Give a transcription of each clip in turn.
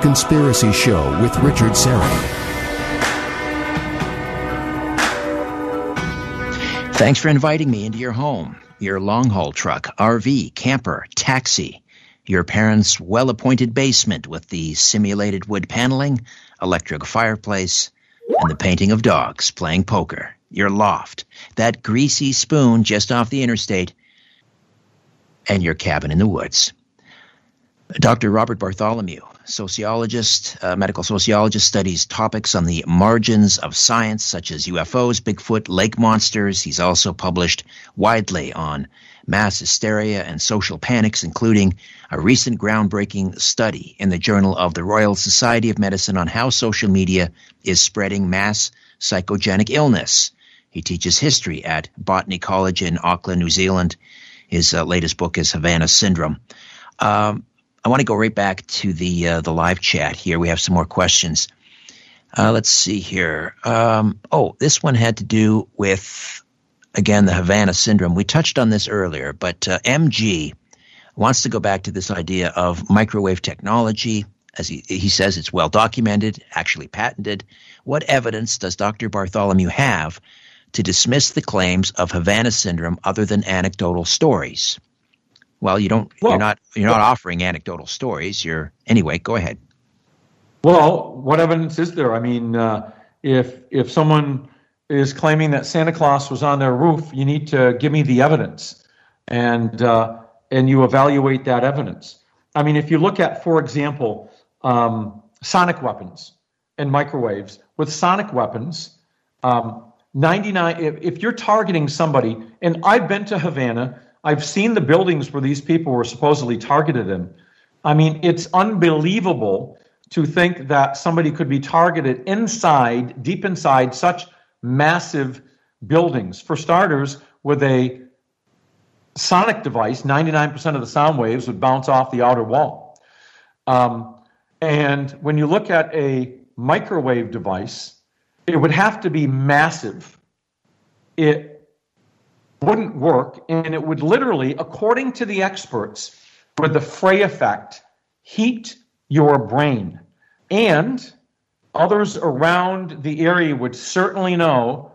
Conspiracy Show with Richard Syrett. Thanks for inviting me into your home, your long haul truck, RV, camper, taxi, your parents' well appointed basement with the simulated wood paneling, electric fireplace, and the painting of dogs playing poker, your loft, that greasy spoon just off the interstate, and your cabin in the woods. Dr. Robert Bartholomew, sociologist, uh, medical sociologist, studies topics on the margins of science such as UFOs, Bigfoot, lake monsters. He's also published widely on mass hysteria and social panics, including a recent groundbreaking study in the Journal of the Royal Society of Medicine on how social media is spreading mass psychogenic illness. He teaches history at Botany College in Auckland, New Zealand. His uh, latest book is Havana Syndrome. Um, I want to go right back to the uh, the live chat here. We have some more questions. Uh, let's see here. Um, oh, this one had to do with again the Havana syndrome. We touched on this earlier, but uh, MG wants to go back to this idea of microwave technology. As he, he says, it's well documented, actually patented. What evidence does Dr. Bartholomew have to dismiss the claims of Havana syndrome other than anecdotal stories? Well, you don't. Well, you're not. You're not offering anecdotal stories. You're anyway. Go ahead. Well, what evidence is there? I mean, uh, if if someone is claiming that Santa Claus was on their roof, you need to give me the evidence, and uh, and you evaluate that evidence. I mean, if you look at, for example, um, sonic weapons and microwaves. With sonic weapons, um, 99. If, if you're targeting somebody, and I've been to Havana I've seen the buildings where these people were supposedly targeted in. I mean, it's unbelievable to think that somebody could be targeted inside, deep inside such massive buildings. For starters, with a sonic device, 99% of the sound waves would bounce off the outer wall. Um, and when you look at a microwave device, it would have to be massive. It wouldn't work, and it would literally, according to the experts, with the Frey effect, heat your brain. And others around the area would certainly know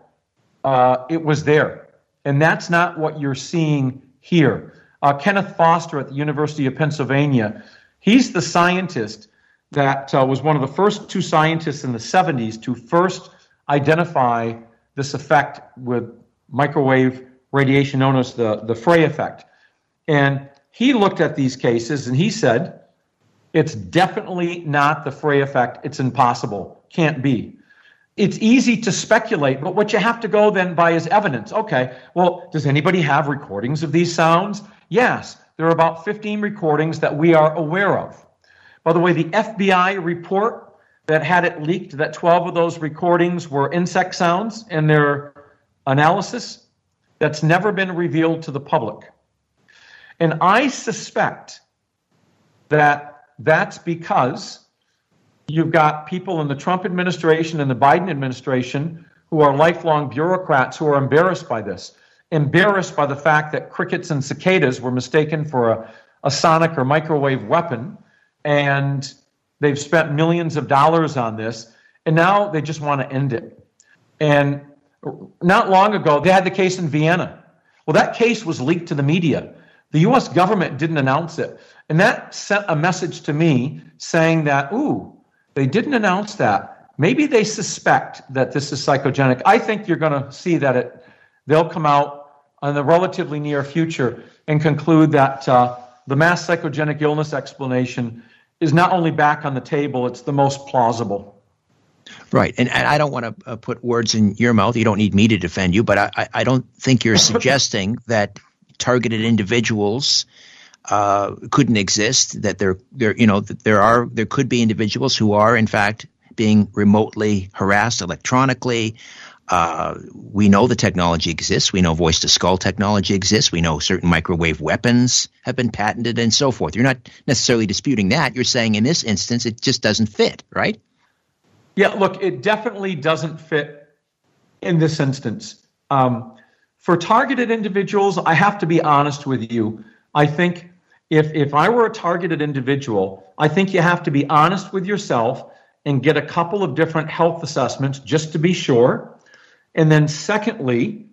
uh, it was there. And that's not what you're seeing here. Uh, Kenneth Foster at the University of Pennsylvania, he's the scientist that uh, was one of the first two scientists in the 70s to first identify this effect with microwave radiation known as the, the Frey effect. And he looked at these cases and he said, it's definitely not the Frey effect. It's impossible. Can't be. It's easy to speculate, but what you have to go then by is evidence. Okay, well, does anybody have recordings of these sounds? Yes, there are about 15 recordings that we are aware of. By the way, the FBI report that had it leaked that 12 of those recordings were insect sounds in their analysis that's never been revealed to the public. And I suspect that that's because you've got people in the Trump administration and the Biden administration who are lifelong bureaucrats who are embarrassed by this, embarrassed by the fact that crickets and cicadas were mistaken for a, a sonic or microwave weapon, and they've spent millions of dollars on this, and now they just want to end it. And not long ago, they had the case in Vienna. Well, that case was leaked to the media. The US government didn't announce it. And that sent a message to me saying that, ooh, they didn't announce that. Maybe they suspect that this is psychogenic. I think you're going to see that it, they'll come out in the relatively near future and conclude that uh, the mass psychogenic illness explanation is not only back on the table, it's the most plausible. Right, and, and I don't want to uh, put words in your mouth. You don't need me to defend you, but I, I don't think you're suggesting that targeted individuals uh, couldn't exist. That there, there, you know, there are there could be individuals who are in fact being remotely harassed electronically. Uh, we know the technology exists. We know voice to skull technology exists. We know certain microwave weapons have been patented and so forth. You're not necessarily disputing that. You're saying in this instance it just doesn't fit, right? Yeah, look, it definitely doesn't fit in this instance. Um, for targeted individuals, I have to be honest with you. I think if if I were a targeted individual, I think you have to be honest with yourself and get a couple of different health assessments just to be sure. And then secondly,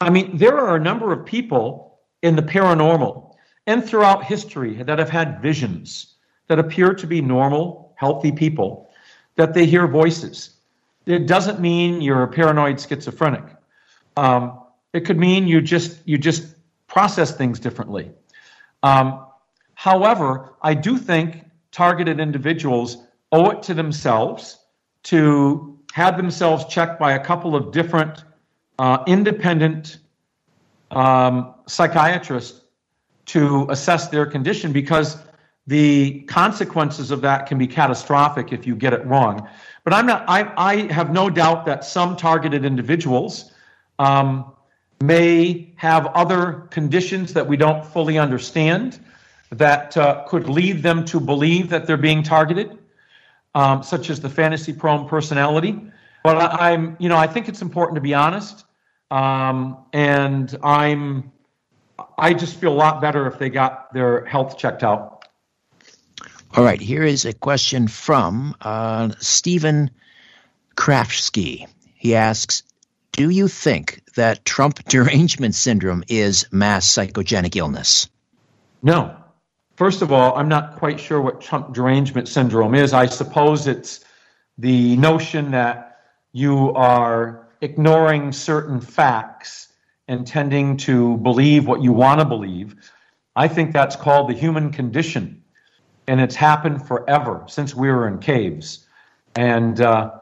I mean, there are a number of people in the paranormal and throughout history that have had visions that appear to be normal, healthy people, that they hear voices. It doesn't mean you're a paranoid schizophrenic. Um, it could mean you just you just process things differently. Um, however, I do think targeted individuals owe it to themselves to have themselves checked by a couple of different uh, independent um, psychiatrists to assess their condition because the consequences of that can be catastrophic if you get it wrong. But I'm not. I, I have no doubt that some targeted individuals um, may have other conditions that we don't fully understand that uh, could lead them to believe that they're being targeted, um, such as the fantasy-prone personality. But I, am you know, I think it's important to be honest, um, and I'm, I just feel a lot better if they got their health checked out. All right, here is a question from uh, Stephen Krafsky. He asks, do you think that Trump derangement syndrome is mass psychogenic illness? No. First of all, I'm not quite sure what Trump derangement syndrome is. I suppose it's the notion that you are ignoring certain facts and tending to believe what you want to believe. I think that's called the human condition. And it's happened forever since we were in caves. And uh,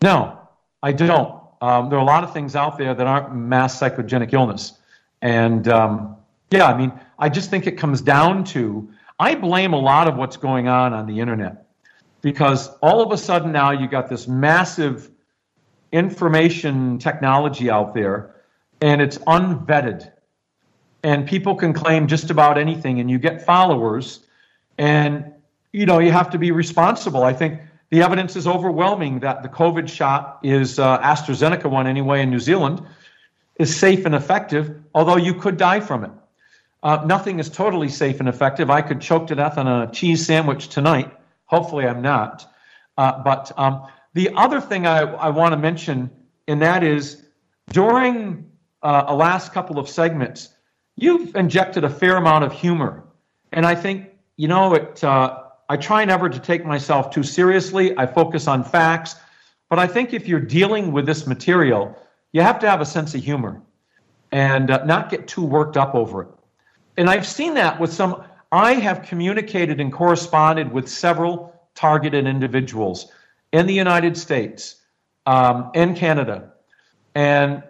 no, I don't. Um, there are a lot of things out there that aren't mass psychogenic illness. And um, yeah, I mean, I just think it comes down to I blame a lot of what's going on on the internet because all of a sudden now you got this massive information technology out there and it's unvetted. And people can claim just about anything and you get followers and you know you have to be responsible. I think the evidence is overwhelming that the COVID shot is uh, AstraZeneca one anyway in New Zealand is safe and effective, although you could die from it. Uh, nothing is totally safe and effective. I could choke to death on a cheese sandwich tonight. Hopefully, I'm not. Uh, but um, the other thing I, I want to mention, and that is during uh, a last couple of segments, you've injected a fair amount of humor. And I think, you know, it uh, I try never to take myself too seriously. I focus on facts. But I think if you're dealing with this material, you have to have a sense of humor and uh, not get too worked up over it. And I've seen that with some, I have communicated and corresponded with several targeted individuals in the United States um, and Canada. And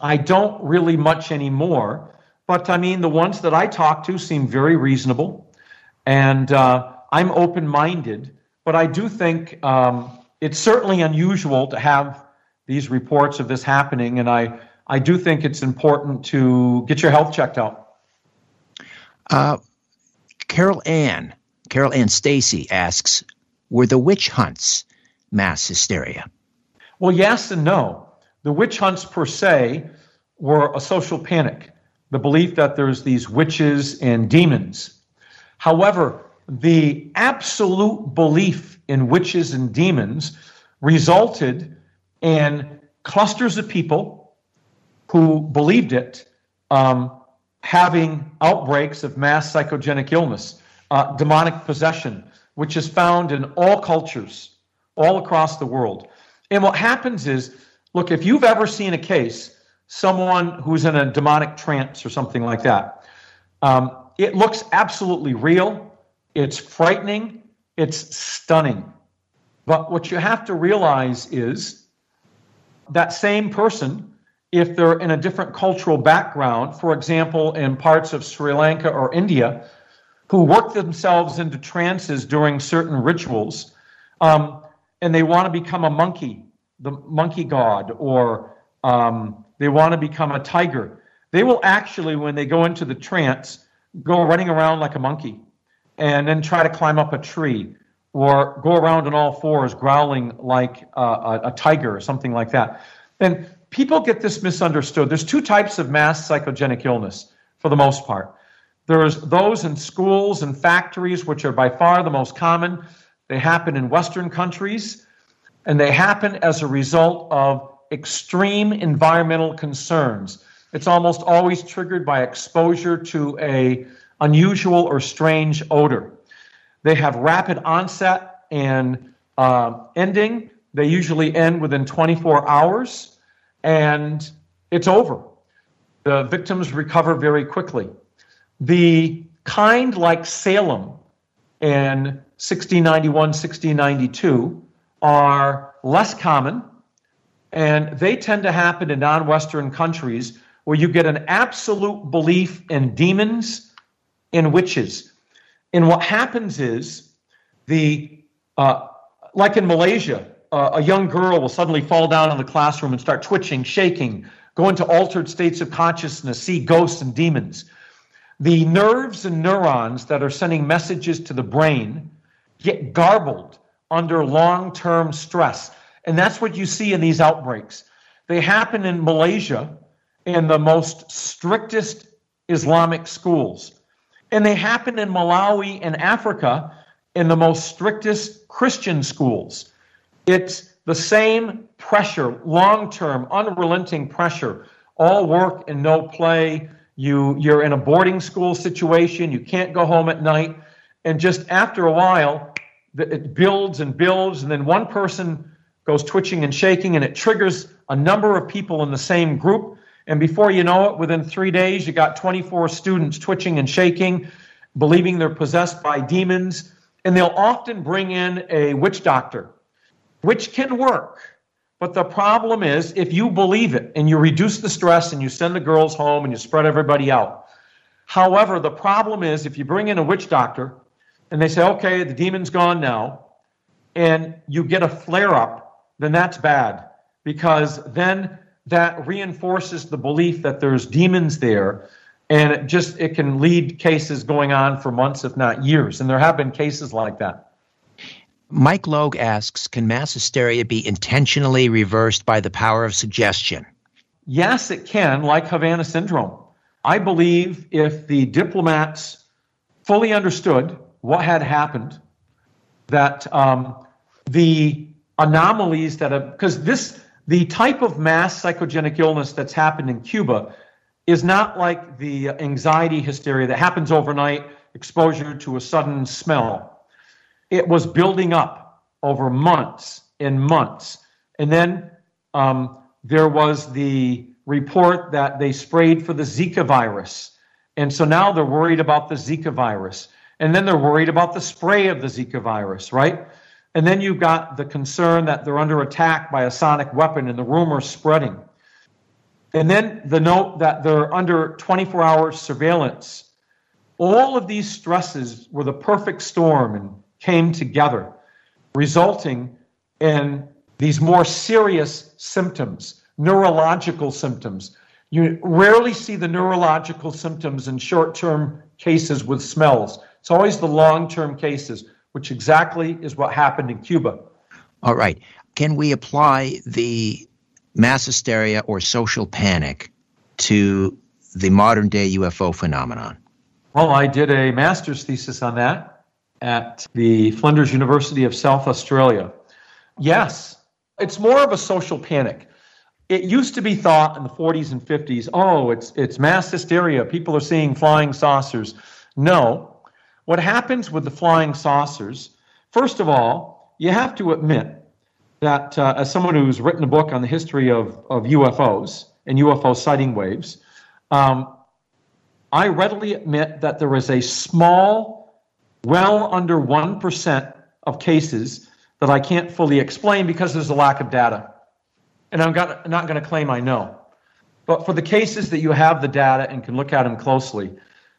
I don't really much anymore. But I mean, the ones that I talk to seem very reasonable. And uh, I'm open minded, but I do think um, it's certainly unusual to have these reports of this happening, and I, I do think it's important to get your health checked out. Uh, Carol Ann, Carol Ann Stacy asks, were the witch hunts mass hysteria? Well, yes and no. The witch hunts per se were a social panic, the belief that there's these witches and demons. However, the absolute belief in witches and demons resulted in clusters of people who believed it um, having outbreaks of mass psychogenic illness, uh, demonic possession, which is found in all cultures, all across the world. And what happens is look, if you've ever seen a case, someone who's in a demonic trance or something like that, um, it looks absolutely real it's frightening, it's stunning. But what you have to realize is that same person, if they're in a different cultural background, for example, in parts of Sri Lanka or India, who work themselves into trances during certain rituals, um, and they want to become a monkey, the monkey god, or um, they want to become a tiger, they will actually, when they go into the trance, go running around like a monkey and then try to climb up a tree or go around on all fours growling like a, a, tiger or something like that. And people get this misunderstood. There's two types of mass psychogenic illness for the most part. There's those in schools and factories, which are by far the most common. They happen in Western countries, and they happen as a result of extreme environmental concerns. It's almost always triggered by exposure to a unusual or strange odor. They have rapid onset and uh, ending. They usually end within 24 hours, and it's over. The victims recover very quickly. The kind like Salem in 1691, 1692 are less common, and they tend to happen in non Western countries where you get an absolute belief in demons and witches. And what happens is the uh, like in Malaysia, uh, a young girl will suddenly fall down in the classroom and start twitching, shaking, go into altered states of consciousness, see ghosts and demons. The nerves and neurons that are sending messages to the brain get garbled under long term stress. And that's what you see in these outbreaks. They happen in Malaysia in the most strictest Islamic schools. And they happen in Malawi and Africa in the most strictest Christian schools. It's the same pressure, long term, unrelenting pressure, all work and no play. You, you're in a boarding school situation, you can't go home at night. And just after a while, it builds and builds, and then one person goes twitching and shaking, and it triggers a number of people in the same group. And before you know it, within three days, you got 24 students twitching and shaking, believing they're possessed by demons. And they'll often bring in a witch doctor, which can work. But the problem is, if you believe it and you reduce the stress and you send the girls home and you spread everybody out. However, the problem is, if you bring in a witch doctor and they say, okay, the demon's gone now, and you get a flare up, then that's bad because then that reinforces the belief that there's demons there and it just it can lead cases going on for months if not years and there have been cases like that. Mike logue asks can mass hysteria be intentionally reversed by the power of suggestion? Yes it can like havana syndrome. I believe if the diplomats fully understood what had happened that um, the anomalies that have because this the type of mass psychogenic illness that's happened in Cuba is not like the anxiety hysteria that happens overnight, exposure to a sudden smell. It was building up over months and months. And then um, there was the report that they sprayed for the Zika virus. And so now they're worried about the Zika virus. And then they're worried about the spray of the Zika virus, right? And then you've got the concern that they're under attack by a sonic weapon and the rumor spreading. And then the note that they're under 24 hour surveillance. All of these stresses were the perfect storm and came together, resulting in these more serious symptoms, neurological symptoms. You rarely see the neurological symptoms in short term cases with smells. It's always the long term cases which exactly is what happened in Cuba. All right. Can we apply the mass hysteria or social panic to the modern day UFO phenomenon? Well, I did a master's thesis on that at the Flinders University of South Australia. Yes, it's more of a social panic. It used to be thought in the 40s and 50s, oh, it's it's mass hysteria. People are seeing flying saucers. No, what happens with the flying saucers, first of all, you have to admit that uh, as someone who's written a book on the history of, of UFOs and UFO sighting waves, um, I readily admit that there is a small, well under 1% of cases that I can't fully explain because there's a lack of data. And I'm not going to claim I know. But for the cases that you have the data and can look at them closely,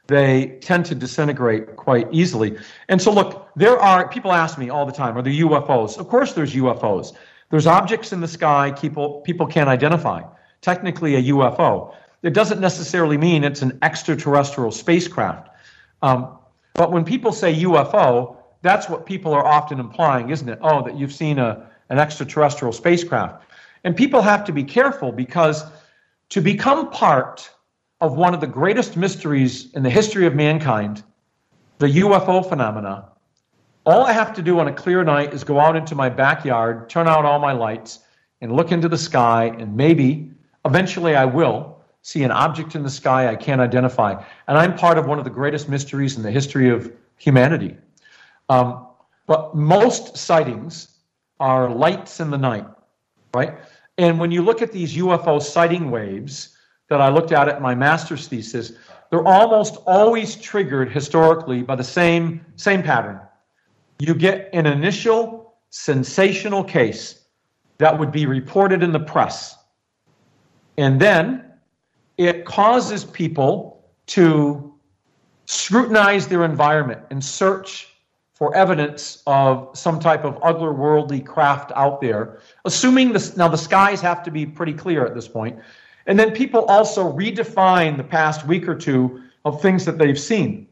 they tend to disintegrate quite easily. And so, look, there are people ask me all the time, are there UFOs? Of course, there's UFOs. There's objects in the sky people people can't identify. Technically, a UFO. It doesn't necessarily mean it's an extraterrestrial spacecraft. Um, but when people say UFO, that's what people are often implying, isn't it? Oh, that you've seen a, an extraterrestrial spacecraft. And people have to be careful because to become part of one of the greatest mysteries in the history of mankind, the UFO phenomena, all I have to do on a clear night is go out into my backyard, turn out all my lights, and look into the sky, and maybe, eventually, I will see an object in the sky I can't identify. And I'm part of one of the greatest mysteries in the history of humanity. Um, but most sightings are lights in the night, right? And when you look at these UFO sighting waves that I looked at at my master's thesis, they're almost always triggered historically by the same, same pattern. You get an initial sensational case that would be reported in the press. And then it causes people to scrutinize their environment and search for evidence of some type of otherworldly craft out there, assuming this now the skies have to be pretty clear at this point. And then people also redefine the past week or two of things that they've seen.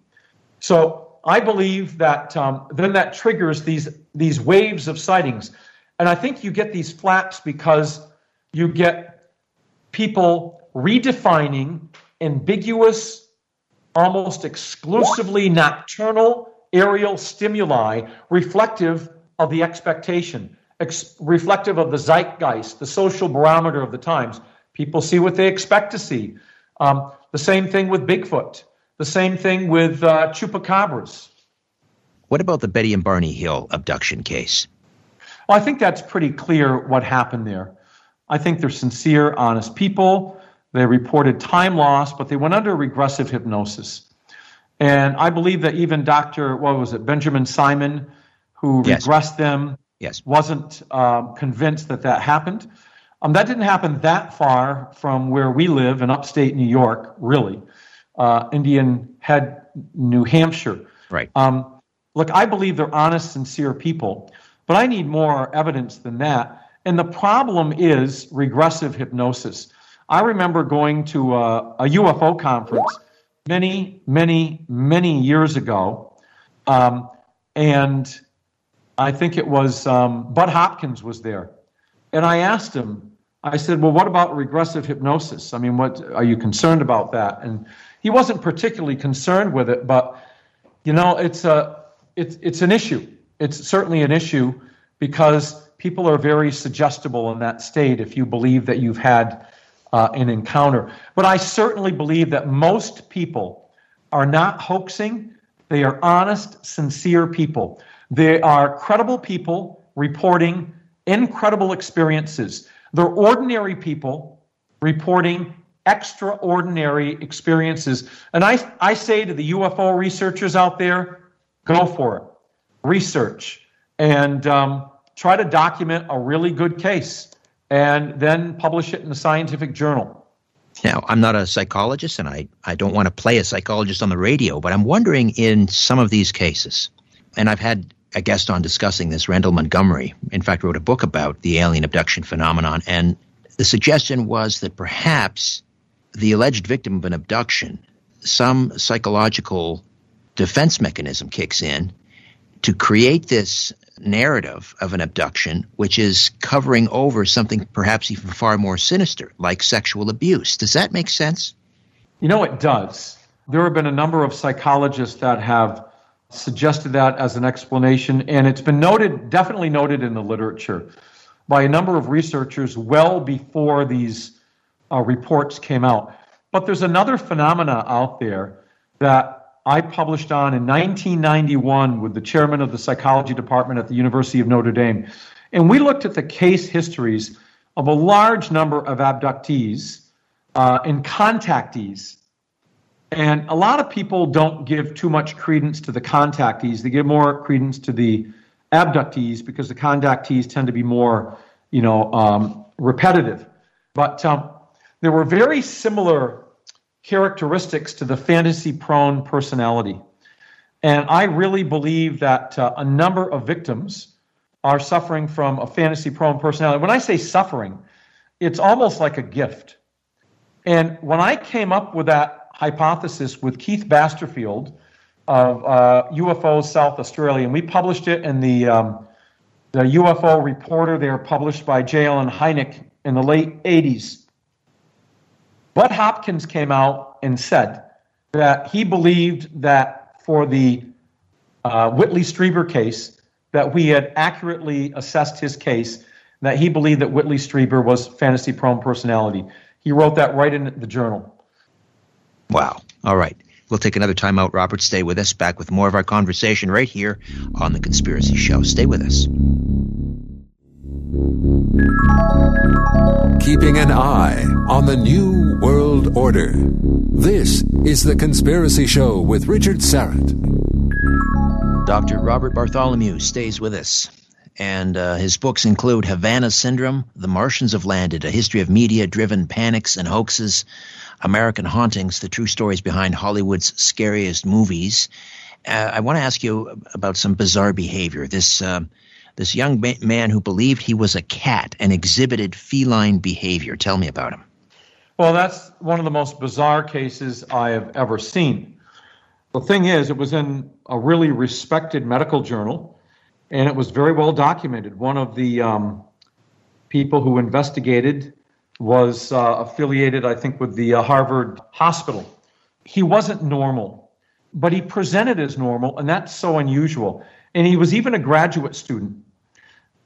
So I believe that um, then that triggers these these waves of sightings, and I think you get these flaps because you get people redefining ambiguous, almost exclusively nocturnal aerial stimuli reflective of the expectation, ex- reflective of the zeitgeist, the social barometer of the times. People see what they expect to see. Um, the same thing with Bigfoot. The same thing with uh, chupacabras. What about the Betty and Barney Hill abduction case? Well, I think that's pretty clear what happened there. I think they're sincere, honest people. They reported time loss, but they went under regressive hypnosis. And I believe that even Dr. what was it, Benjamin Simon, who yes. regressed them, yes. wasn't uh, convinced that that happened. Um, that didn't happen that far from where we live in upstate New York, really. Uh, Indian Head, New Hampshire. Right. Um, look, I believe they're honest, sincere people, but I need more evidence than that. And the problem is regressive hypnosis. I remember going to a, a UFO conference many, many, many years ago. Um, and I think it was um, Bud Hopkins was there. And I asked him, I said, well, what about regressive hypnosis? I mean, what are you concerned about that? And he wasn't particularly concerned with it, but you know, it's a it's it's an issue. It's certainly an issue because people are very suggestible in that state if you believe that you've had uh, an encounter. But I certainly believe that most people are not hoaxing. They are honest, sincere people. They are credible people reporting incredible experiences. They're ordinary people reporting extraordinary experiences. And I, I say to the UFO researchers out there, go for it. Research and um, try to document a really good case and then publish it in a scientific journal. Now, I'm not a psychologist and I, I don't want to play a psychologist on the radio, but I'm wondering in some of these cases, and I've had a guest on discussing this, Randall Montgomery, in fact, wrote a book about the alien abduction phenomenon. And the suggestion was that perhaps the alleged victim of an abduction, some psychological defense mechanism kicks in to create this narrative of an abduction, which is covering over something perhaps even far more sinister, like sexual abuse. Does that make sense? You know, it does. There have been a number of psychologists that have suggested that as an explanation, and it's been noted, definitely noted in the literature by a number of researchers well before these uh, reports came out. But there's another phenomena out there that I published on in 1991 with the chairman of the psychology department at the University of Notre Dame. And we looked at the case histories of a large number of abductees uh, and contactees. And a lot of people don't give too much credence to the contactees. They give more credence to the abductees because the contactees tend to be more, you know, um, repetitive. But um, there were very similar characteristics to the fantasy prone personality. And I really believe that uh, a number of victims are suffering from a fantasy prone personality. When I say suffering, it's almost like a gift. And when I came up with that hypothesis with Keith Basterfield of uh, UFO South Australia, and we published it in the, um, the UFO Reporter. They were published by J. Allen Hynek in the late 80s. Bud Hopkins came out and said that he believed that for the uh, Whitley Strieber case, that we had accurately assessed his case, that he believed that Whitley Strieber was fantasy prone personality. He wrote that right in the journal. Wow. All right. We'll take another time out. Robert, stay with us. Back with more of our conversation right here on The Conspiracy Show. Stay with us. Keeping an eye on the New World Order. This is The Conspiracy Show with Richard Syrett. Dr. Robert Bartholomew stays with us. And uh, his books include Havana Syndrome, The Martians Have Landed, A History of Media Driven Panics and Hoaxes, American Hauntings, the true stories behind Hollywood's scariest movies. Uh, I want to ask you about some bizarre behavior. This uh, this young ma- man who believed he was a cat and exhibited feline behavior. Tell me about him. Well, that's one of the most bizarre cases I have ever seen. The thing is, it was in a really respected medical journal, and it was very well documented. One of the um, people who investigated was uh, affiliated, I think, with the uh, Harvard Hospital. He wasn't normal, but he presented as normal, and that's so unusual. And he was even a graduate student.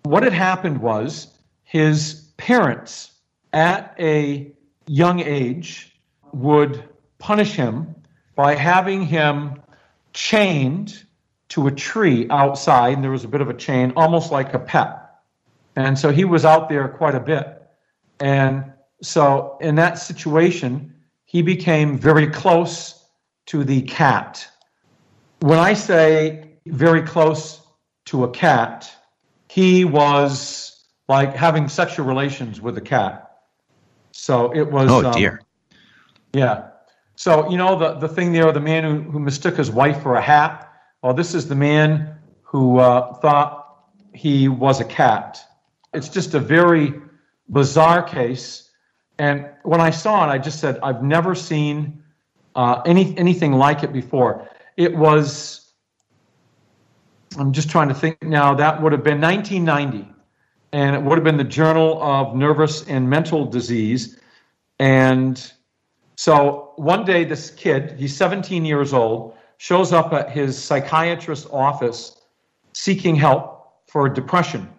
What had happened was his parents, at a young age, would punish him by having him chained to a tree outside, and there was a bit of a chain, almost like a pet. And so he was out there quite a bit. And so in that situation, he became very close to the cat. When I say very close to a cat, he was like having sexual relations with a cat. So it was. Oh, dear. Um, yeah. So, you know, the, the thing there, the man who, who mistook his wife for a hat, well, this is the man who uh, thought he was a cat. It's just a very bizarre case. And when I saw it, I just said, I've never seen uh, any, anything like it before. It was, I'm just trying to think now, that would have been 1990. And it would have been the Journal of Nervous and Mental Disease. And so one day, this kid, he's 17 years old, shows up at his psychiatrist's office seeking help for depression.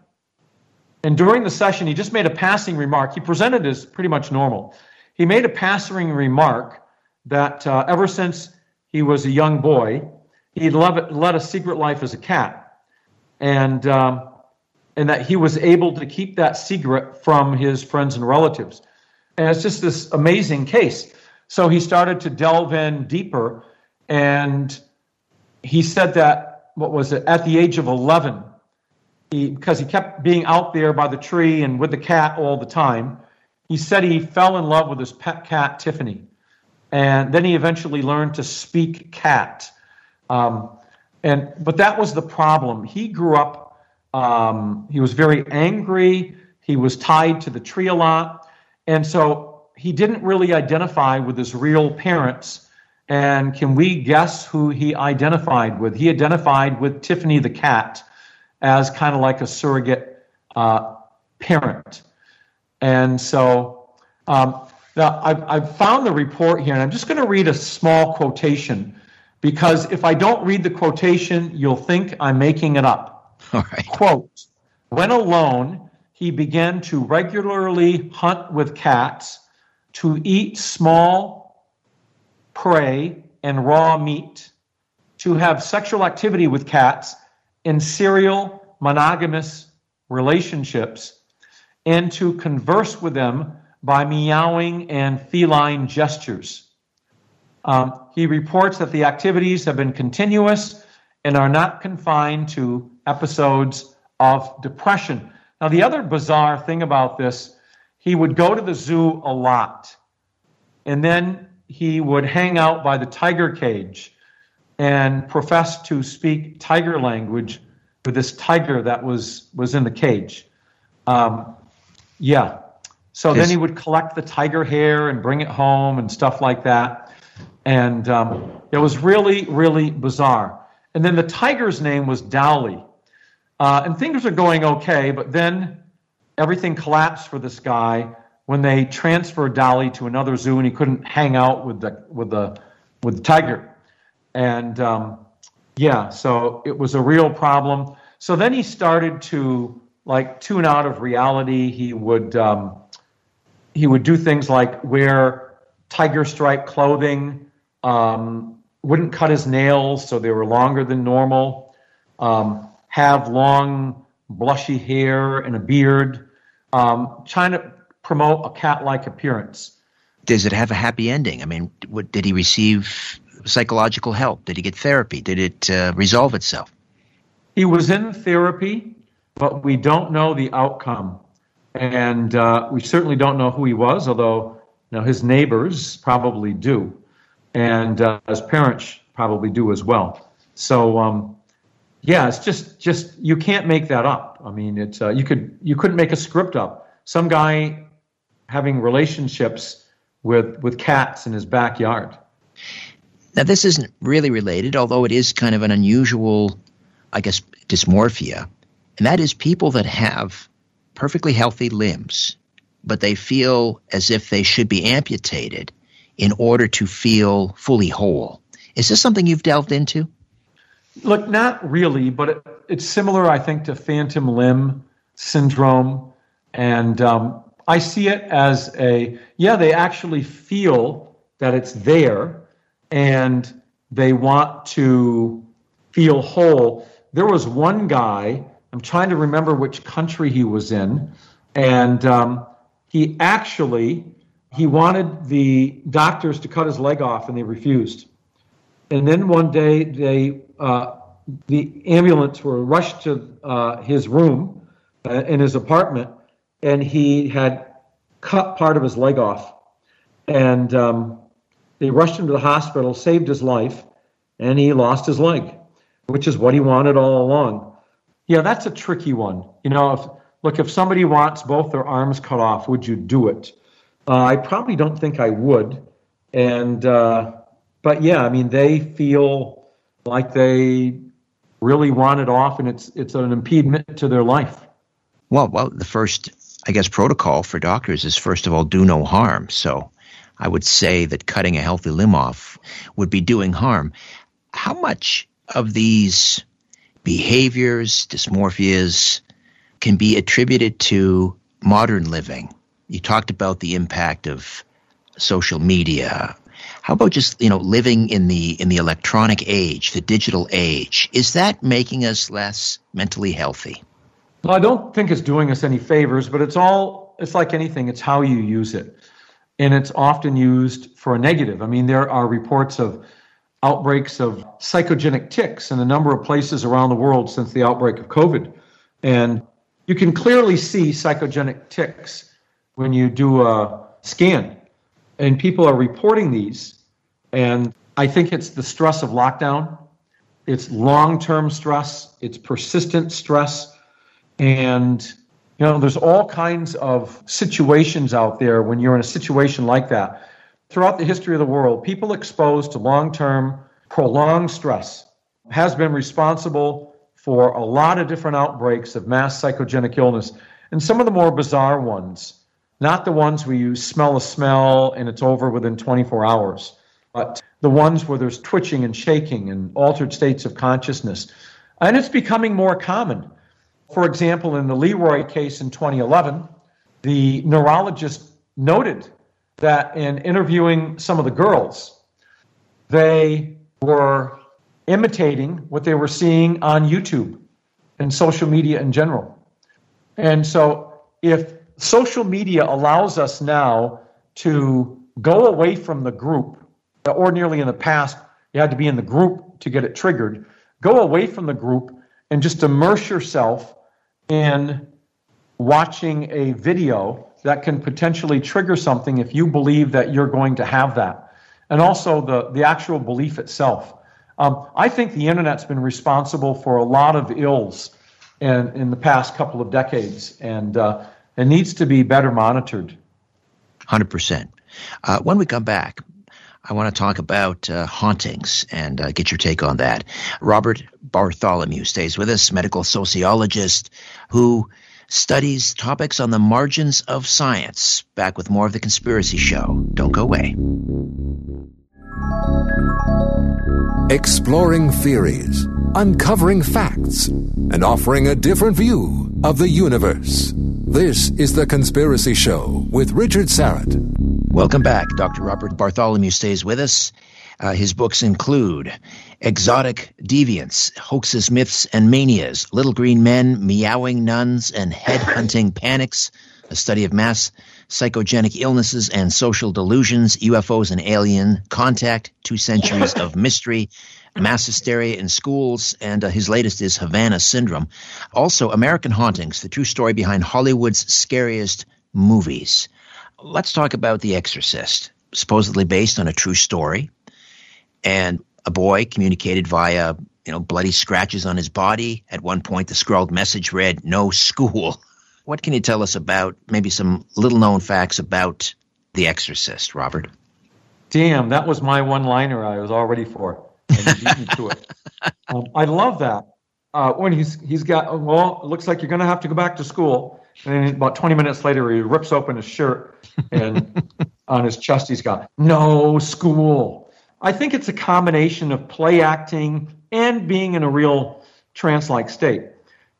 And during the session, he just made a passing remark. He presented as pretty much normal. He made a passing remark that uh, ever since he was a young boy, he'd love, led a secret life as a cat. And, um, and that he was able to keep that secret from his friends and relatives. And it's just this amazing case. So he started to delve in deeper, and he said that, what was it, at the age of 11, he, because he kept being out there by the tree and with the cat all the time. He said he fell in love with his pet cat, Tiffany. And then he eventually learned to speak cat. Um, and, but that was the problem. He grew up, um, he was very angry. He was tied to the tree a lot. And so he didn't really identify with his real parents. And can we guess who he identified with? He identified with Tiffany the cat as kind of like a surrogate uh, parent. And so um, now I've, I've found the report here, and I'm just going to read a small quotation because if I don't read the quotation, you'll think I'm making it up. All right. Quote When alone, he began to regularly hunt with cats, to eat small prey and raw meat, to have sexual activity with cats and serial monogamous relationships and to converse with them by meowing and feline gestures. Um, he reports that the activities have been continuous and are not confined to episodes of depression. Now, the other bizarre thing about this, he would go to the zoo a lot, and then he would hang out by the tiger cage and profess to speak tiger language with this tiger that was was in the cage. Um, yeah. So then he would collect the tiger hair and bring it home and stuff like that. And um, it was really, really bizarre. And then the tiger's name was Dowley. Uh, and things are going okay, but then everything collapsed for this guy when they transferred Dolly to another zoo and he couldn't hang out with the with the with the tiger, and um, yeah, so it was a real problem. So then he started to like tune out of reality. He would um, he would do things like wear tiger stripe clothing, um, wouldn't cut his nails so they were longer than normal, um, have long blushy hair and a beard, um, trying to promote a cat-like appearance. Does it have a happy ending? I mean, what, did he receive psychological help? Did he get therapy? Did it uh, resolve itself? He was in therapy, but we don't know the outcome. And uh, we certainly don't know who he was, although you know, his neighbors probably do. And uh, his parents probably do as well. So, um, yeah, it's just, just you can't make that up. I mean, it's, uh, you, could, you couldn't make a script up. Some guy having relationships with, with cats in his backyard. Now, this isn't really related, although it is kind of an unusual, I guess, dysmorphia. And that is people that have perfectly healthy limbs, but they feel as if they should be amputated in order to feel fully whole. Is this something you've delved into? Look, not really, but it, it's similar, I think, to phantom limb syndrome. And um, I see it as a, yeah, they actually feel that it's there and they want to feel whole. There was one guy, I'm trying to remember which country he was in, and um, he actually he wanted the doctors to cut his leg off, and they refused. And then one day, they uh, the ambulance were rushed to uh, his room uh, in his apartment, and he had cut part of his leg off, and um, they rushed him to the hospital, saved his life, and he lost his leg, which is what he wanted all along. Yeah, that's a tricky one. You know, if, look, if somebody wants both their arms cut off, would you do it? Uh, I probably don't think I would. And, uh, but yeah, I mean, they feel like they really want it off, and it's it's an impediment to their life. Well, well, the first, I guess, protocol for doctors is first of all do no harm. So I would say that cutting a healthy limb off would be doing harm. How much of these behaviors, dysmorphias, can be attributed to modern living? You talked about the impact of social media. How about just you know living in the in the electronic age, the digital age? Is that making us less mentally healthy? Well, I don't think it's doing us any favors, but it's all it's like anything. It's how you use it and it's often used for a negative. I mean, there are reports of outbreaks of psychogenic tics in a number of places around the world since the outbreak of COVID. And you can clearly see psychogenic tics when you do a scan. And people are reporting these. And I think it's the stress of lockdown, it's long term stress, it's persistent stress. And you know, there's all kinds of situations out there when you're in a situation like that. Throughout the history of the world, people exposed to long term, prolonged stress has been responsible for a lot of different outbreaks of mass psychogenic illness. And some of the more bizarre ones, not the ones where you smell a smell and it's over within 24 hours, but the ones where there's twitching and shaking and altered states of consciousness. And it's becoming more common. For example, in the Le Roy case in 2011, the neurologist noted that in interviewing some of the girls, they were imitating what they were seeing on YouTube and social media in general. And so, if social media allows us now to go away from the group, ordinarily in the past, you had to be in the group to get it triggered, go away from the group and just immerse yourself in watching a video that can potentially trigger something if you believe that you're going to have that. And also the, the actual belief itself. Um, I think the internet's been responsible for a lot of ills in, in the past couple of decades, and uh, it needs to be better monitored. 100%. Uh, when we come back, I want to talk about uh, hauntings and uh, get your take on that. Robert Bartholomew stays with us, medical sociologist who studies topics on the margins of science. Back with more of The Conspiracy Show. Don't go away. Exploring theories, uncovering facts, and offering a different view of the universe. This is The Conspiracy Show with Richard Syrett. Welcome back. Dr. Robert Bartholomew stays with us. Uh, his books include Exotic Deviants, Hoaxes, Myths, and Manias, Little Green Men, Meowing Nuns, and Head Hunting Panics, a study of mass psychogenic illnesses and social delusions, UFOs and alien contact, two centuries of mystery, mass hysteria in schools, and uh, his latest is Havana Syndrome. Also, American Hauntings, the true story behind Hollywood's scariest movies. Let's talk about The Exorcist, supposedly based on a true story and a boy communicated via you know bloody scratches on his body. At one point, the scrawled message read "No school." What can you tell us about maybe some little known facts about The Exorcist, Robert? Damn, that was my one liner I was all ready for. And you beat me to it. Um, I love that. Uh, when he's he's got well, it looks like you're going to have to go back to school. And then about 20 minutes later, he rips open his shirt, and on his chest he's got no school. I think it's a combination of play acting and being in a real trance like state.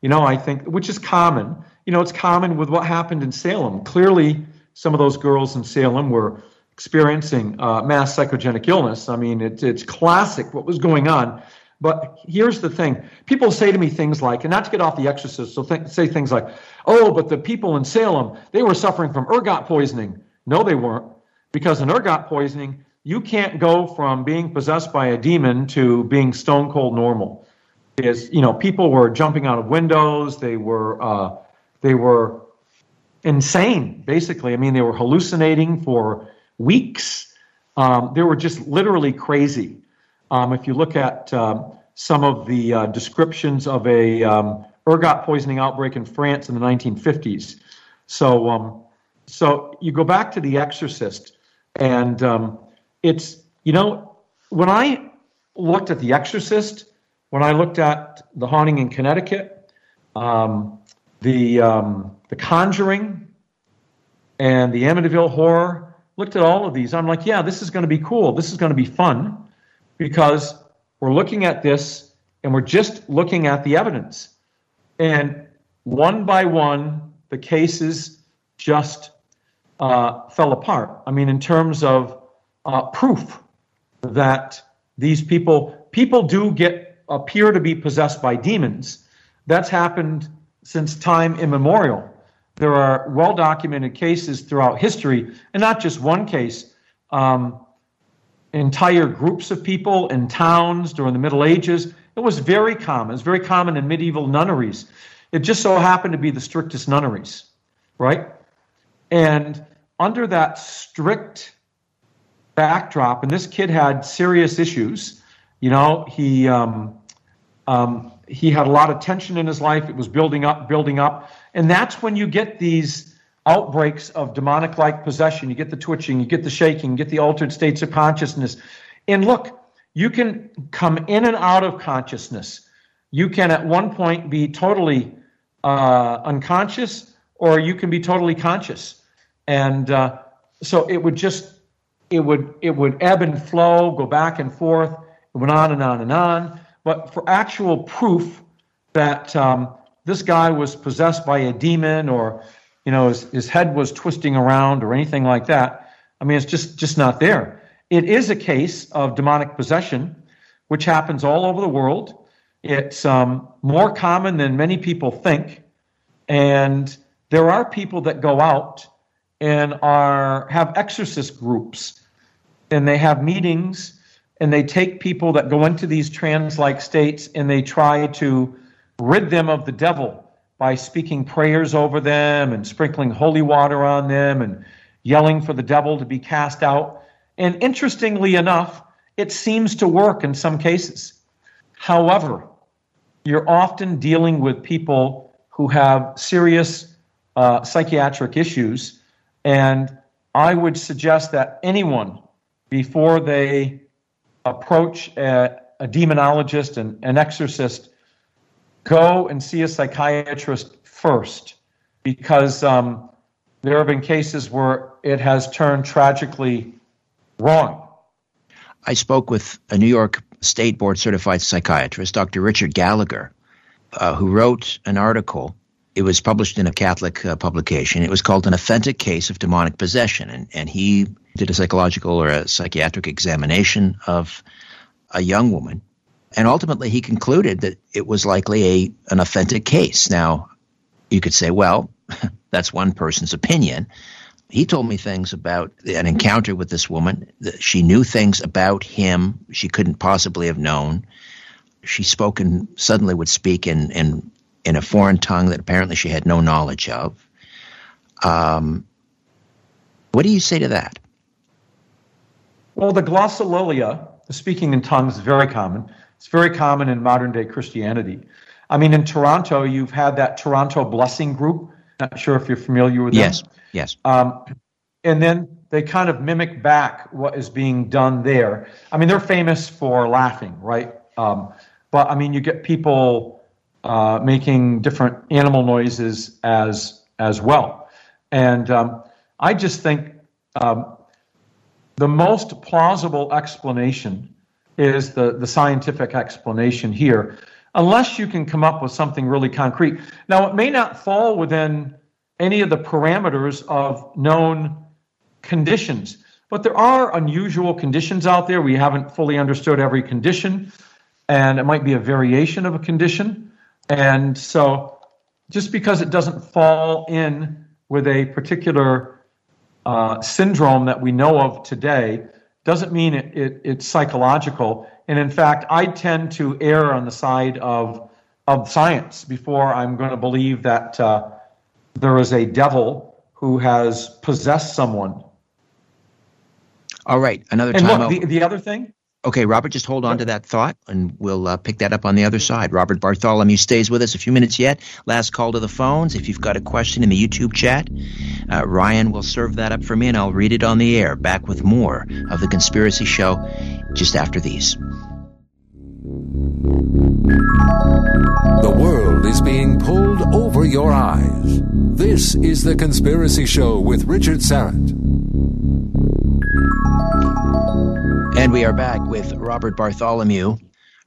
You know, I think, which is common. You know, it's common with what happened in Salem. Clearly, some of those girls in Salem were experiencing uh, mass psychogenic illness. I mean, it, it's classic what was going on. But here's the thing people say to me things like, and not to get off the exorcist, so th- say things like, oh, but the people in Salem, they were suffering from ergot poisoning. No, they weren't. Because in ergot poisoning, you can't go from being possessed by a demon to being stone cold normal. Is you know people were jumping out of windows. They were uh, they were insane. Basically, I mean they were hallucinating for weeks. Um, they were just literally crazy. Um, if you look at um, some of the uh, descriptions of a um, ergot poisoning outbreak in France in the 1950s, so um, so you go back to The Exorcist, and um, it's you know when I looked at The Exorcist, when I looked at The Haunting in Connecticut, the the Conjuring, and the Amityville Horror, looked at all of these. I'm like, yeah, this is going to be cool. This is going to be fun because we're looking at this and we're just looking at the evidence. And one by one, the cases just uh, fell apart. I mean, in terms of uh, proof that these people people do get appear to be possessed by demons. That's happened since time immemorial. There are well documented cases throughout history, and not just one case. Um, entire groups of people in towns during the Middle Ages. It was very common. It was very common in medieval nunneries. It just so happened to be the strictest nunneries, right? And under that strict backdrop, and this kid had serious issues. You know, he um, um, he had a lot of tension in his life. It was building up, building up, and that's when you get these outbreaks of demonic-like possession. You get the twitching, you get the shaking, you get the altered states of consciousness. And look, you can come in and out of consciousness. You can at one point be totally uh, unconscious, or you can be totally conscious. And uh, so it would just it would it would ebb and flow, go back and forth. It went on and on and on. But for actual proof that um, this guy was possessed by a demon, or you know his, his head was twisting around, or anything like that, I mean, it's just just not there. It is a case of demonic possession, which happens all over the world. It's um, more common than many people think, and there are people that go out and are have exorcist groups and they have meetings and they take people that go into these trance like states and they try to rid them of the devil by speaking prayers over them and sprinkling holy water on them and yelling for the devil to be cast out. And interestingly enough, it seems to work in some cases. However, you're often dealing with people who have serious uh, psychiatric issues and I would suggest that anyone, before they approach a, a demonologist and an exorcist, go and see a psychiatrist first because um, there have been cases where it has turned tragically wrong. I spoke with a New York State Board certified psychiatrist, Dr. Richard Gallagher, uh, who wrote an article. It was published in a Catholic uh, publication. It was called An Authentic Case of Demonic Possession. And, and he did a psychological or a psychiatric examination of a young woman. And ultimately, he concluded that it was likely a, an authentic case. Now, you could say, well, that's one person's opinion. He told me things about an encounter with this woman. She knew things about him she couldn't possibly have known. She spoke and suddenly would speak in, in, in a foreign tongue that apparently she had no knowledge of. Um, what do you say to that? Well, the glossolalia, the speaking in tongues, is very common. It's very common in modern day Christianity. I mean, in Toronto, you've had that Toronto Blessing Group. Not sure if you're familiar with them. Yes, yes. Um, and then they kind of mimic back what is being done there. I mean, they're famous for laughing, right? Um, but I mean, you get people uh, making different animal noises as as well. And um, I just think um, the most plausible explanation is the, the scientific explanation here, unless you can come up with something really concrete. Now, it may not fall within any of the parameters of known conditions, but there are unusual conditions out there. We haven't fully understood every condition, and it might be a variation of a condition. And so, just because it doesn't fall in with a particular uh, syndrome that we know of today doesn't mean it, it, it's psychological. And in fact, I tend to err on the side of, of science before I'm going to believe that uh, there is a devil who has possessed someone. All right, another and time. look, the, the other thing Okay, Robert, just hold on to that thought, and we'll uh, pick that up on the other side. Robert Bartholomew stays with us a few minutes yet. Last call to the phones. If you've got a question in the YouTube chat, uh, Ryan will serve that up for me, and I'll read it on the air. Back with more of the Conspiracy Show just after these. The world is being pulled over your eyes. This is The Conspiracy Show with Richard Syrett. And we are back with Robert Bartholomew.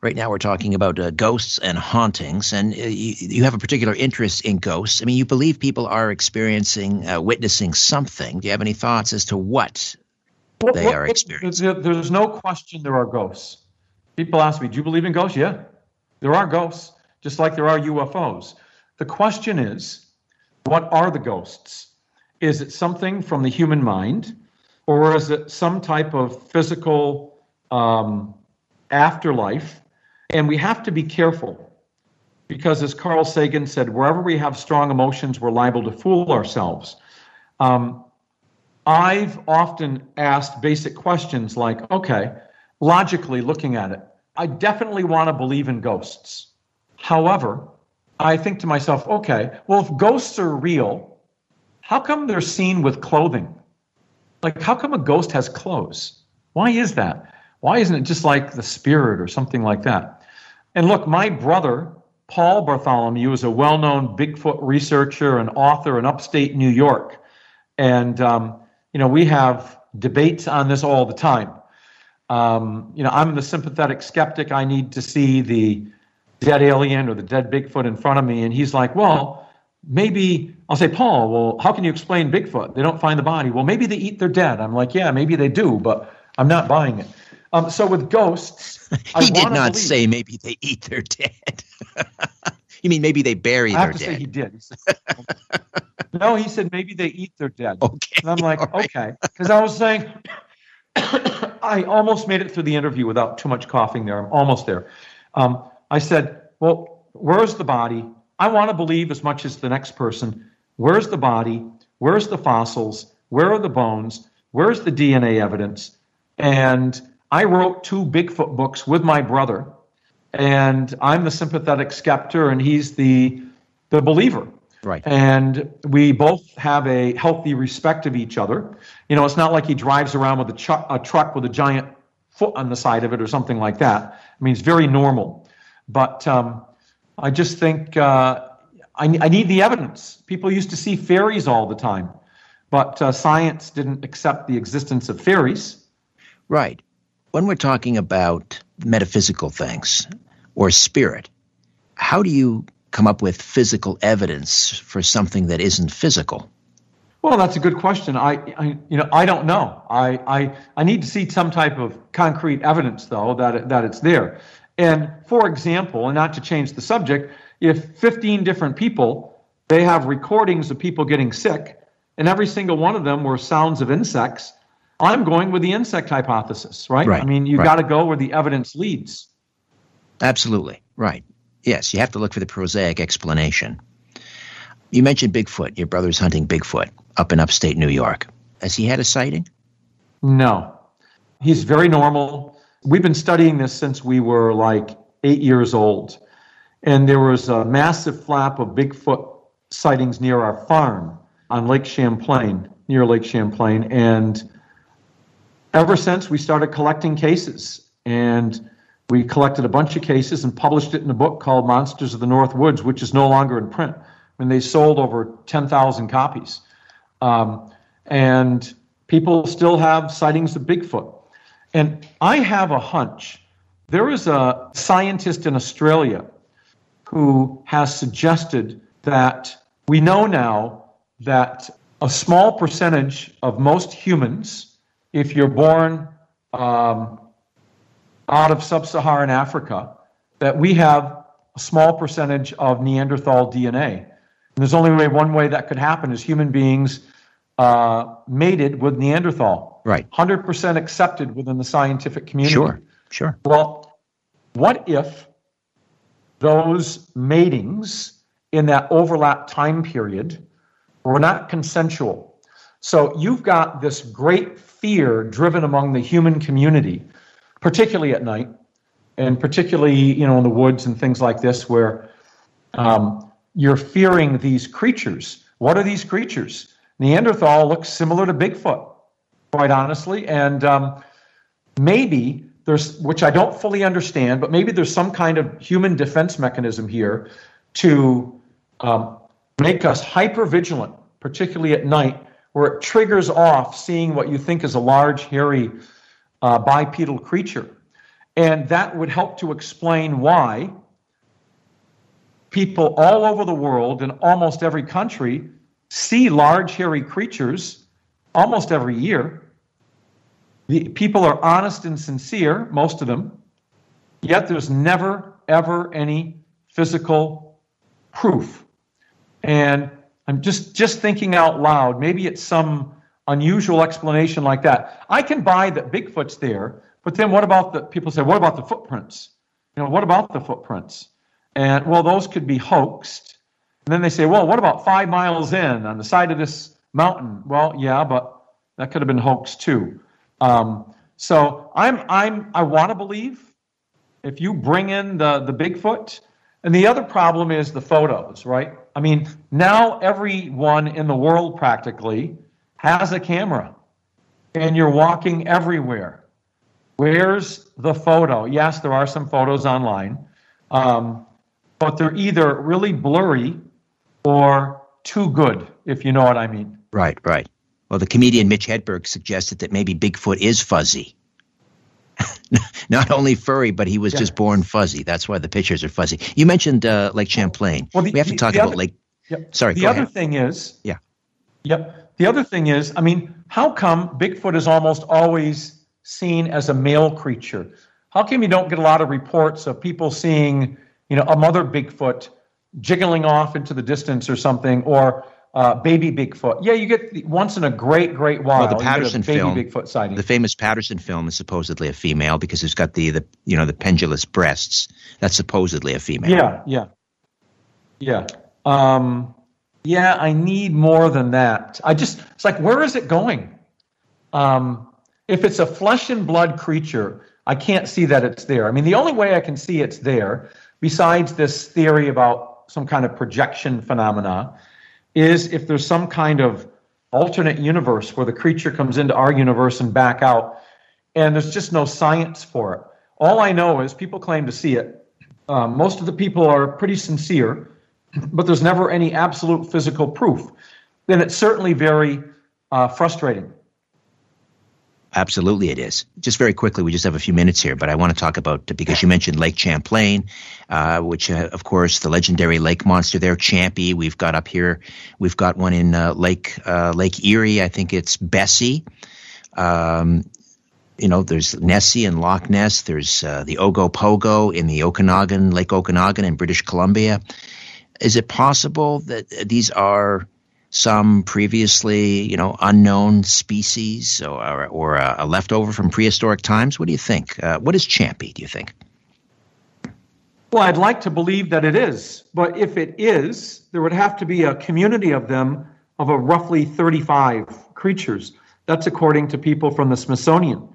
Right now, we're talking about uh, ghosts and hauntings, and uh, you, you, have a particular interest in ghosts. I mean, you believe people are experiencing, uh, witnessing something. Do you have any thoughts as to what well, they well, are experiencing? There's no question there are ghosts. People ask me, "Do you believe in ghosts?" Yeah, there are ghosts, just like there are UFOs. The question is, what are the ghosts? Is it something from the human mind? Or is it some type of physical um, afterlife? And we have to be careful because, as Carl Sagan said, wherever we have strong emotions, we're liable to fool ourselves. Um, I've often asked basic questions like, okay, logically looking at it, I definitely want to believe in ghosts. However, I think to myself, okay, well, if ghosts are real, how come they're seen with clothing? Like, how come a ghost has clothes? Why is that? Why isn't it just like the spirit or something like that? And look, my brother, Paul Bartholomew, is a well known Bigfoot researcher and author in upstate New York. And, um, you know, we have debates on this all the time. Um, you know, I'm the sympathetic skeptic. I need to see the dead alien or the dead Bigfoot in front of me. And he's like, well, maybe I'll say, Paul, well, how can you explain Bigfoot? They don't find the body. Well, maybe they eat their dead. I'm like, yeah, maybe they do, but I'm not buying it. Um, so with ghosts, he did not believe, say maybe they eat their dead. you mean maybe they bury I their dead? I have to say he did. He said, no, he said maybe they eat their dead. Okay. And I'm like, right. okay, because I was saying. I almost made it through the interview without too much coughing there. I'm almost there. Um, I said, well, where's the body? I want to believe as much as the next person. Where's the body? Where's the fossils? Where are the bones? Where's the DNA evidence? And I wrote two Bigfoot books with my brother, and I'm the sympathetic skeptic, and he's the the believer. Right. And we both have a healthy respect of each other. You know, it's not like he drives around with a, ch- a truck with a giant foot on the side of it or something like that. I mean, it's very normal. But um, I just think uh, I, I need the evidence. People used to see fairies all the time, but uh, science didn't accept the existence of fairies. Right. When we're talking about metaphysical things or spirit, how do you come up with physical evidence for something that isn't physical? Well, that's a good question. I, I, you know, I don't know. I, I, I need to see some type of concrete evidence, though, that that it's there. And for example, and not to change the subject, if 15 different people they have recordings of people getting sick, and every single one of them were sounds of insects, I'm going with the insect hypothesis, right? right I mean, you right. got to go where the evidence leads. Absolutely right. Yes, you have to look for the prosaic explanation. You mentioned Bigfoot. Your brother's hunting Bigfoot up in upstate New York. Has he had a sighting? No. He's very normal. We've been studying this since we were like eight years old. And there was a massive flap of Bigfoot sightings near our farm on Lake Champlain, near Lake Champlain. And ever since we started collecting cases, and we collected a bunch of cases and published it in a book called Monsters of the North Woods, which is no longer in print I mean, they sold over 10,000 copies. Um, and people still have sightings of Bigfoot. And I have a hunch. There is a scientist in Australia who has suggested that we know now that a small percentage of most humans, if you're born um, out of sub Saharan Africa, that we have a small percentage of Neanderthal DNA. And there's only way, one way that could happen is human beings uh, mated with Neanderthal. Right. 100% accepted within the scientific community. Sure, sure. Well, what if those matings in that overlap time period were not consensual? So you've got this great fear driven among the human community, particularly at night, and particularly you know in the woods and things like this, where um, you're fearing these creatures. What are these creatures? Neanderthal looks similar to Bigfoot, quite honestly, and um, maybe there's, which I don't fully understand, but maybe there's some kind of human defense mechanism here to um, make us hyper vigilant, particularly at night, where it triggers off seeing what you think is a large, hairy, uh, bipedal creature. And that would help to explain why people all over the world in almost every country see large hairy creatures almost every year. The people are honest and sincere, most of them, yet there's never, ever any physical proof. And I'm just, just thinking out loud, maybe it's some unusual explanation like that. I can buy that Bigfoot's there, but then what about the people say, what about the footprints? You know, what about the footprints? And well, those could be hoaxed. And then they say, well, what about five miles in on the side of this mountain? Well, yeah, but that could have been hoaxed too. Um, so I'm, I'm, I want to believe if you bring in the, the Bigfoot, and the other problem is the photos, right? I mean, now everyone in the world practically has a camera, and you're walking everywhere. Where's the photo? Yes, there are some photos online. Um, but they're either really blurry or too good, if you know what I mean. Right, right. Well, the comedian Mitch Hedberg suggested that maybe Bigfoot is fuzzy. Not only furry, but he was yeah. just born fuzzy. That's why the pictures are fuzzy. You mentioned uh, Lake Champlain. Well, the, we have to talk about other, Lake. Sorry. The other ahead. thing is. Yeah. Yep. The other thing is, I mean, how come Bigfoot is almost always seen as a male creature? How come you don't get a lot of reports of people seeing you know, a mother Bigfoot jiggling off into the distance or something, or uh, baby Bigfoot. Yeah, you get the, once in a great, great while. Well, the Patterson baby film, Bigfoot sighting. the famous Patterson film, is supposedly a female because it's got the, the you know the pendulous breasts. That's supposedly a female. Yeah, yeah, yeah. Um, yeah, I need more than that. I just it's like where is it going? Um, if it's a flesh and blood creature, I can't see that it's there. I mean, the only way I can see it's there besides this theory about some kind of projection phenomena, is if there's some kind of alternate universe where the creature comes into our universe and back out, and there's just no science for it. All I know is people claim to see it. Um, most of the people are pretty sincere, but there's never any absolute physical proof, then it's certainly very uh, frustrating. Absolutely, it is. Just very quickly, we just have a few minutes here, but I want to talk about because you mentioned Lake Champlain, uh, which, uh, of course, the legendary lake monster there, Champy. We've got up here, we've got one in uh, Lake uh, Lake Erie. I think it's Bessie. Um, you know, there's Nessie and Loch Ness. There's uh, the Ogopogo in the Okanagan, Lake Okanagan in British Columbia. Is it possible that these are some previously, you know, unknown species or, or a, leftover from prehistoric times? What do you think? Uh, what is Champy, do you think? Well, I'd like to believe that it is, but if it is, there would have to be a community of them of a roughly 35 creatures. That's according to people from the Smithsonian.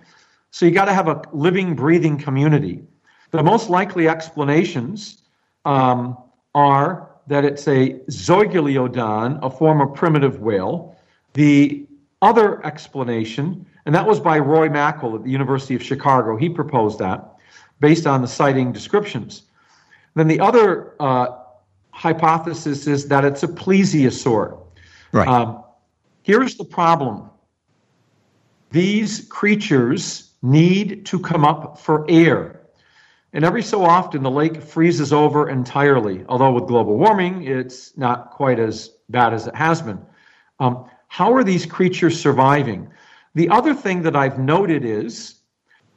So you got to have a living, breathing community. The most likely explanations um, are that it's a Zeuglodon, a form of primitive whale. The other explanation, and that was by Roy Mackal at the University of Chicago, he proposed that based on the sighting descriptions. Then the other uh, hypothesis is that it's a plesiosaur. Right. Um, here's the problem these creatures need to come up for air. And every so often, the lake freezes over entirely. Although with global warming, it's not quite as bad as it has been. Um, how are these creatures surviving? The other thing that I've noted is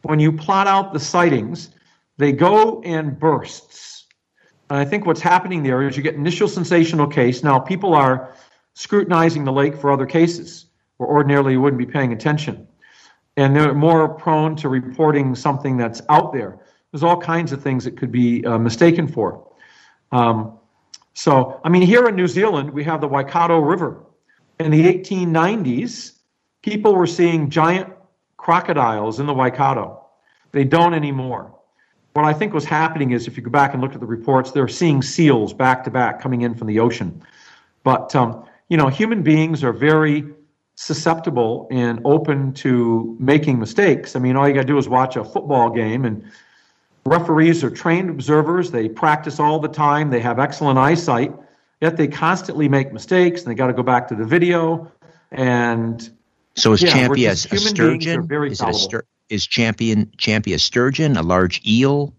when you plot out the sightings, they go in bursts. And I think what's happening there is you get initial sensational case. Now, people are scrutinizing the lake for other cases where ordinarily you wouldn't be paying attention. And they're more prone to reporting something that's out there. There's all kinds of things it could be uh, mistaken for. Um, so, I mean, here in New Zealand, we have the Waikato River. In the 1890s, people were seeing giant crocodiles in the Waikato. They don't anymore. What I think was happening is, if you go back and look at the reports, they're seeing seals back to back coming in from the ocean. But, um, you know, human beings are very susceptible and open to making mistakes. I mean, all you got to do is watch a football game and Referees are trained observers. They practice all the time. They have excellent eyesight, yet they constantly make mistakes and they got to go back to the video. And so is yeah, Champy a, a sturgeon? Is, a stur- is champion Champy a sturgeon, a large eel?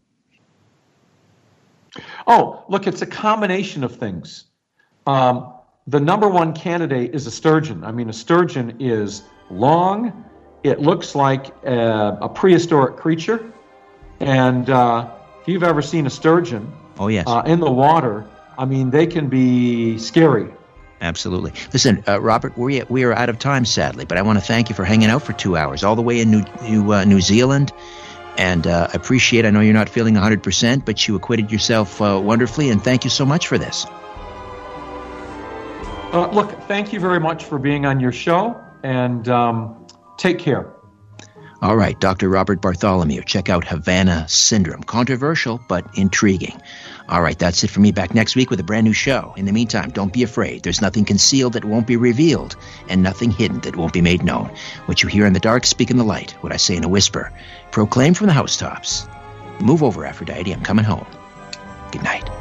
Oh, look, it's a combination of things. Um, the number one candidate is a sturgeon. I mean, a sturgeon is long. It looks like a, a prehistoric creature. And uh, if you've ever seen a sturgeon, oh yes, uh, in the water, I mean they can be scary. Absolutely. Listen, uh, Robert, we we are out of time, sadly, but I want to thank you for hanging out for two hours, all the way in New New, uh, New Zealand. And uh, I appreciate. I know you're not feeling 100, percent but you acquitted yourself uh, wonderfully, and thank you so much for this. look, thank you very much for being on your show, and um, take care. All right, Dr. Robert Bartholomew. Check out Havana Syndrome. Controversial, but intriguing. All right, that's it for me. Back next week with a brand new show. In the meantime, don't be afraid. There's nothing concealed that won't be revealed, and nothing hidden that won't be made known. What you hear in the dark, speak in the light. What I say in a whisper, proclaim from the housetops. Move over, Aphrodite. I'm coming home. Good night.